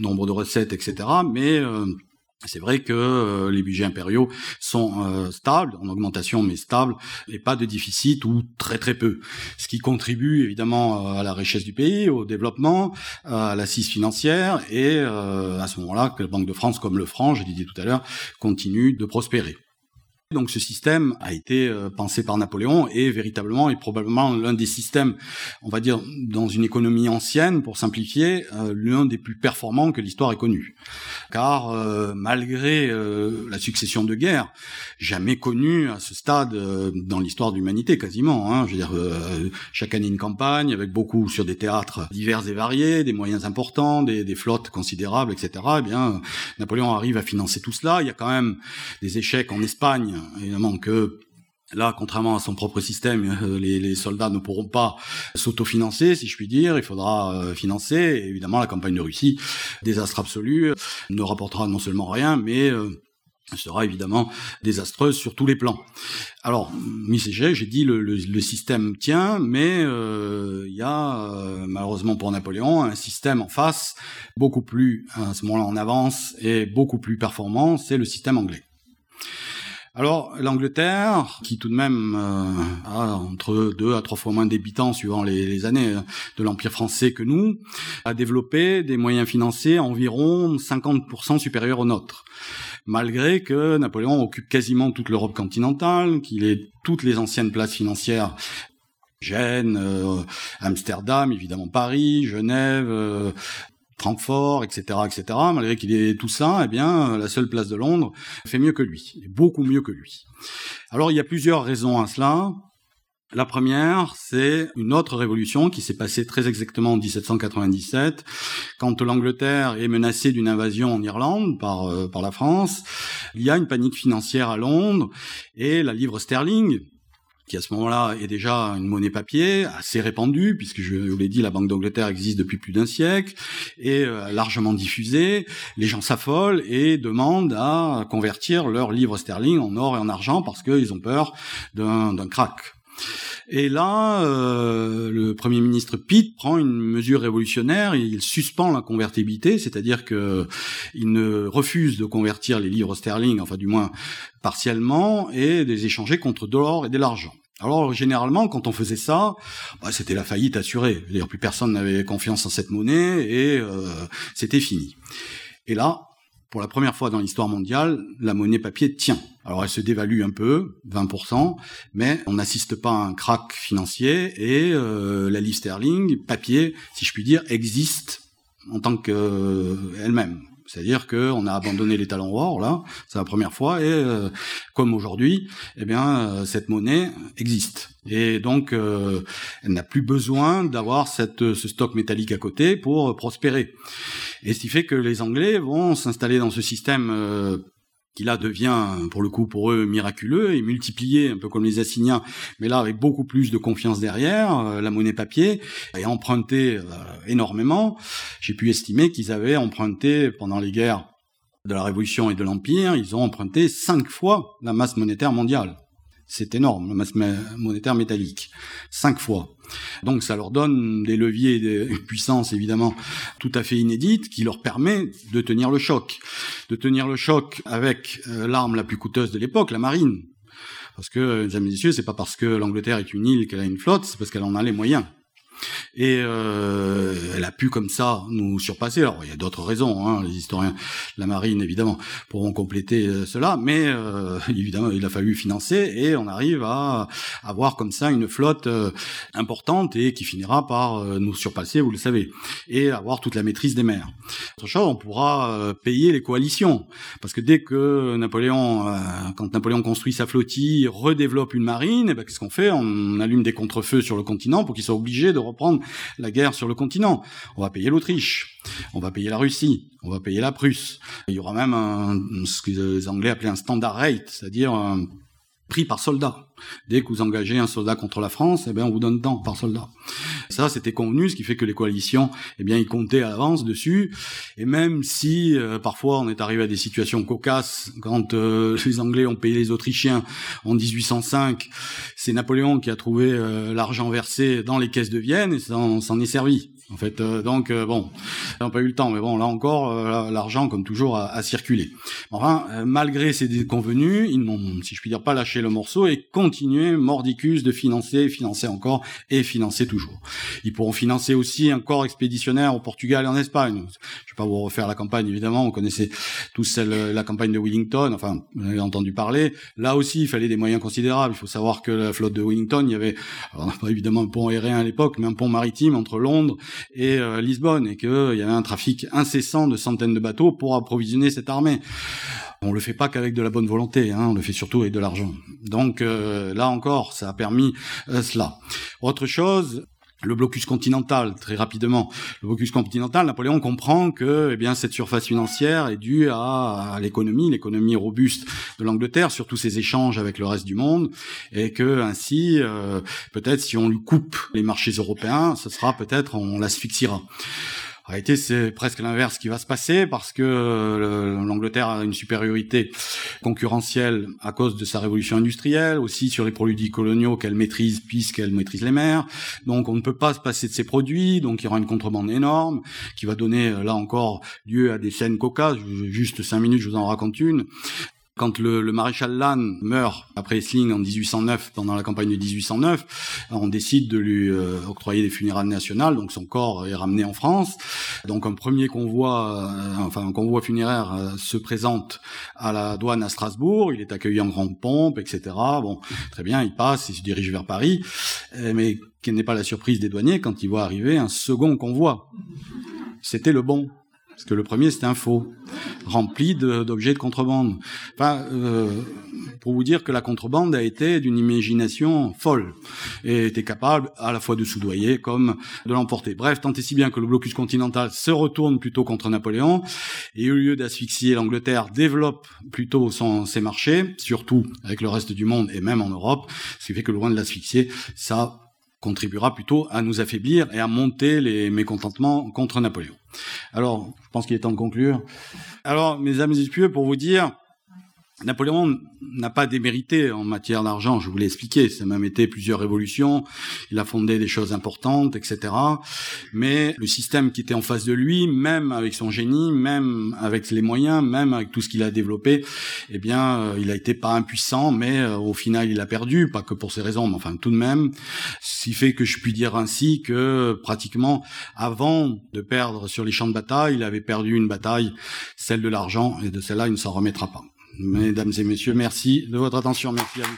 nombre de recettes, etc. Mais euh, c'est vrai que les budgets impériaux sont stables, en augmentation mais stables, et pas de déficit ou très très peu. Ce qui contribue évidemment à la richesse du pays, au développement, à l'assise financière, et à ce moment-là que la Banque de France, comme le franc, je disais tout à l'heure, continue de prospérer. Donc ce système a été euh, pensé par Napoléon et véritablement est probablement l'un des systèmes, on va dire, dans une économie ancienne, pour simplifier, euh, l'un des plus performants que l'histoire ait connu. Car euh, malgré la succession de guerres, jamais connue à ce stade dans l'histoire de l'humanité quasiment, hein, je veux dire, chaque année une campagne avec beaucoup sur des théâtres divers et variés, des moyens importants, des, des flottes considérables, etc. Eh bien, Napoléon arrive à financer tout cela. Il y a quand même des échecs en Espagne évidemment que Là, contrairement à son propre système, euh, les, soldats ne pourront pas s'autofinancer, si je puis dire. Il faudra euh, financer. évidemment, la campagne de Russie, désastre absolu, ne rapportera non seulement rien, mais euh, sera évidemment désastreuse sur tous les plans. Alors, G, j'ai dit le, le, système tient, mais il y a malheureusement pour Napoléon un système en face beaucoup plus à ce moment-là en avance et beaucoup plus performant, c'est le système anglais. Alors l'Angleterre, qui tout de même euh, a entre deux à trois fois moins d'habitants suivant les, années euh, de l'Empire français que nous, a développé des moyens financiers environ 50% supérieurs aux nôtres. Malgré que Napoléon occupe quasiment toute l'Europe continentale, qu'il ait toutes les anciennes places financières Gênes, euh, Amsterdam, évidemment Paris, Genève, Francfort, etc., etc. Malgré qu'il ait tout ça, eh bien, la seule place de Londres fait mieux que lui, beaucoup mieux que lui. Alors, il y a plusieurs raisons à cela. La première, c'est une autre révolution qui s'est passée très exactement en 1797, quand l'Angleterre est menacée d'une invasion en Irlande par, euh, par la France. Il y a une panique financière à Londres et la livre sterling, qui à ce moment-là est déjà une monnaie papier assez répandue, puisque je vous l'ai dit, la Banque d'Angleterre existe depuis plus d'un siècle, et euh, largement diffusée. Les gens s'affolent et demandent à convertir leur livre sterling en or et en argent parce qu'ils ont peur d'un crack. Et là, euh, le Premier ministre Pitt prend une mesure révolutionnaire, il suspend la convertibilité, c'est-à-dire que il ne refuse de convertir les livres sterling, enfin du moins partiellement, et de les échanger contre de l'or et de l'argent. Alors généralement, quand on faisait ça, bah, c'était la faillite assurée. D'ailleurs, plus personne n'avait confiance en cette monnaie et euh, c'était fini. Et là, pour la première fois dans l'histoire mondiale, la monnaie papier tient. Alors elle se dévalue un peu, 20%, mais on n'assiste pas à un crack financier et euh, la livre sterling, papier, si je puis dire, existe en tant qu'elle-même. C'est-à-dire qu'on a abandonné les talons or, là, c'est la première fois, et euh, comme aujourd'hui, eh bien, euh, cette monnaie existe. Et donc, euh, elle n'a plus besoin d'avoir ce stock métallique à côté pour prospérer. Et ce qui fait que les Anglais vont s'installer dans ce système qui là devient, pour le coup, pour eux, miraculeux et multiplié, un peu comme les assignats, mais là avec beaucoup plus de confiance derrière, euh, la monnaie papier, et emprunté euh, énormément. J'ai pu estimer qu'ils avaient emprunté pendant les guerres de la Révolution et de l'Empire, ils ont emprunté cinq fois la masse monétaire mondiale. C'est énorme, la masse monétaire métallique. Cinq fois. Donc ça leur donne des leviers, des puissances évidemment tout à fait inédites qui leur permet de tenir le choc. De tenir le choc avec euh, l'arme la plus coûteuse de l'époque, la marine. Parce que, mesdames et messieurs, c'est pas parce que l'Angleterre est une île qu'elle a une flotte, c'est parce qu'elle en a les moyens. Et euh, elle a pu comme ça nous surpasser. Alors il y a d'autres raisons, hein, les historiens la marine évidemment pourront compléter euh, cela, mais euh, évidemment il a fallu financer et on arrive à avoir comme ça une flotte euh, importante et qui finira par euh, nous surpasser, vous le savez, et avoir toute la maîtrise des mers. Autre chose, on pourra payer les coalitions, parce que dès que Napoléon, quand Napoléon construit sa flottille, redéveloppe une marine, et eh ben qu'est-ce qu'on fait? On allume des contrefeux sur le continent pour qu'ils soient obligés de reprendre la guerre sur le continent. On va payer l'Autriche, on va payer la Russie, on va payer la Prusse. Il y aura même ce que les Anglais appelaient un standard rate, c'est-à-dire un prix par soldat. Dès que vous engagez un soldat contre la France, eh bien, on vous donne tant par soldat. Ça, c'était convenu, ce qui fait que les coalitions, eh bien, ils comptaient à l'avance dessus. Et même si, euh, parfois, on est arrivé à des situations cocasses, quand euh, les Anglais ont payé les Autrichiens en 1805, c'est Napoléon qui a trouvé euh, l'argent versé dans les caisses de Vienne et s'en est servi. En fait, donc bon, on n'a pas eu le temps, mais bon, là encore, l'argent, comme toujours, a, a circulé. Enfin, malgré ces déconvenus, ils n'ont, si je puis dire, pas lâché le morceau et continuer mordicus de financer, financer encore et financer toujours. Ils pourront financer aussi un corps expéditionnaire au Portugal et en Espagne. Je vais pas vous refaire la campagne évidemment, on connaissait tous celle, la campagne de Wellington, enfin vous avez entendu parler. Là aussi, il fallait des moyens considérables. Il faut savoir que la flotte de Wellington, il y avait alors, pas évidemment un pont aérien à l'époque, mais un pont maritime entre Londres et euh, Lisbonne et qu'il y avait un trafic incessant de centaines de bateaux pour approvisionner cette armée. On le fait pas qu'avec de la bonne volonté, hein, on le fait surtout avec de l'argent. Donc euh, là encore, ça a permis euh, cela. Autre chose, le blocus continental, très rapidement. Le blocus continental, Napoléon comprend que eh bien, cette surface financière est due à, l'économie, l'économie robuste de l'Angleterre, surtout ses échanges avec le reste du monde, et que ainsi, euh, peut-être si on lui coupe les marchés européens, ce sera peut-être, on l'asphyxiera. En réalité, c'est presque l'inverse qui va se passer parce que euh, l'Angleterre a une supériorité concurrentielle à cause de sa révolution industrielle, aussi sur les produits coloniaux qu'elle maîtrise puisqu'elle maîtrise les mers. Donc, on ne peut pas se passer de ces produits. Donc, il y aura une contrebande énorme qui va donner euh, là encore lieu à des scènes cocasses. Juste cinq minutes, je vous en raconte une. Quand le, le, maréchal Lannes meurt après Essling en 1809, pendant la campagne de 1809, on décide de lui euh, octroyer des funérailles nationales, donc son corps est ramené en France. Donc un premier convoi, euh, enfin un convoi funéraire euh, se présente à la douane à Strasbourg, il est accueilli en grande pompe, etc. Bon, très bien, il passe, il se dirige vers Paris, mais quelle n'est pas la surprise des douaniers quand il voit arriver un second convoi? C'était le bon. Parce que le premier, c'était un faux, rempli d'objets de, contrebande. Enfin, euh, pour vous dire que la contrebande a été d'une imagination folle et était capable à la fois de soudoyer comme de l'emporter. Bref, tant et si bien que le blocus continental se retourne plutôt contre Napoléon et au lieu d'asphyxier l'Angleterre, développe plutôt son, ses marchés, surtout avec le reste du monde et même en Europe, ce qui fait que loin de l'asphyxier, ça contribuera plutôt à nous affaiblir et à monter les mécontentements contre Napoléon. Alors, je pense qu'il est temps de conclure. Alors, mes amis espieux, pour vous dire, Napoléon n'a pas démérité en matière d'argent, je vous l'ai expliqué, ça a même été plusieurs révolutions, il a fondé des choses importantes, etc. Mais le système qui était en face de lui, même avec son génie, même avec les moyens, même avec tout ce qu'il a développé, eh bien, euh, il a été pas impuissant, mais euh, au final, il a perdu, pas que pour ces raisons, mais enfin tout de même. Ce qui fait que je puis dire ainsi que pratiquement, avant de perdre sur les champs de bataille, il avait perdu une bataille, celle de l'argent, et de celle-là, il ne s'en remettra pas. Mesdames et messieurs, merci de votre attention. Merci à vous.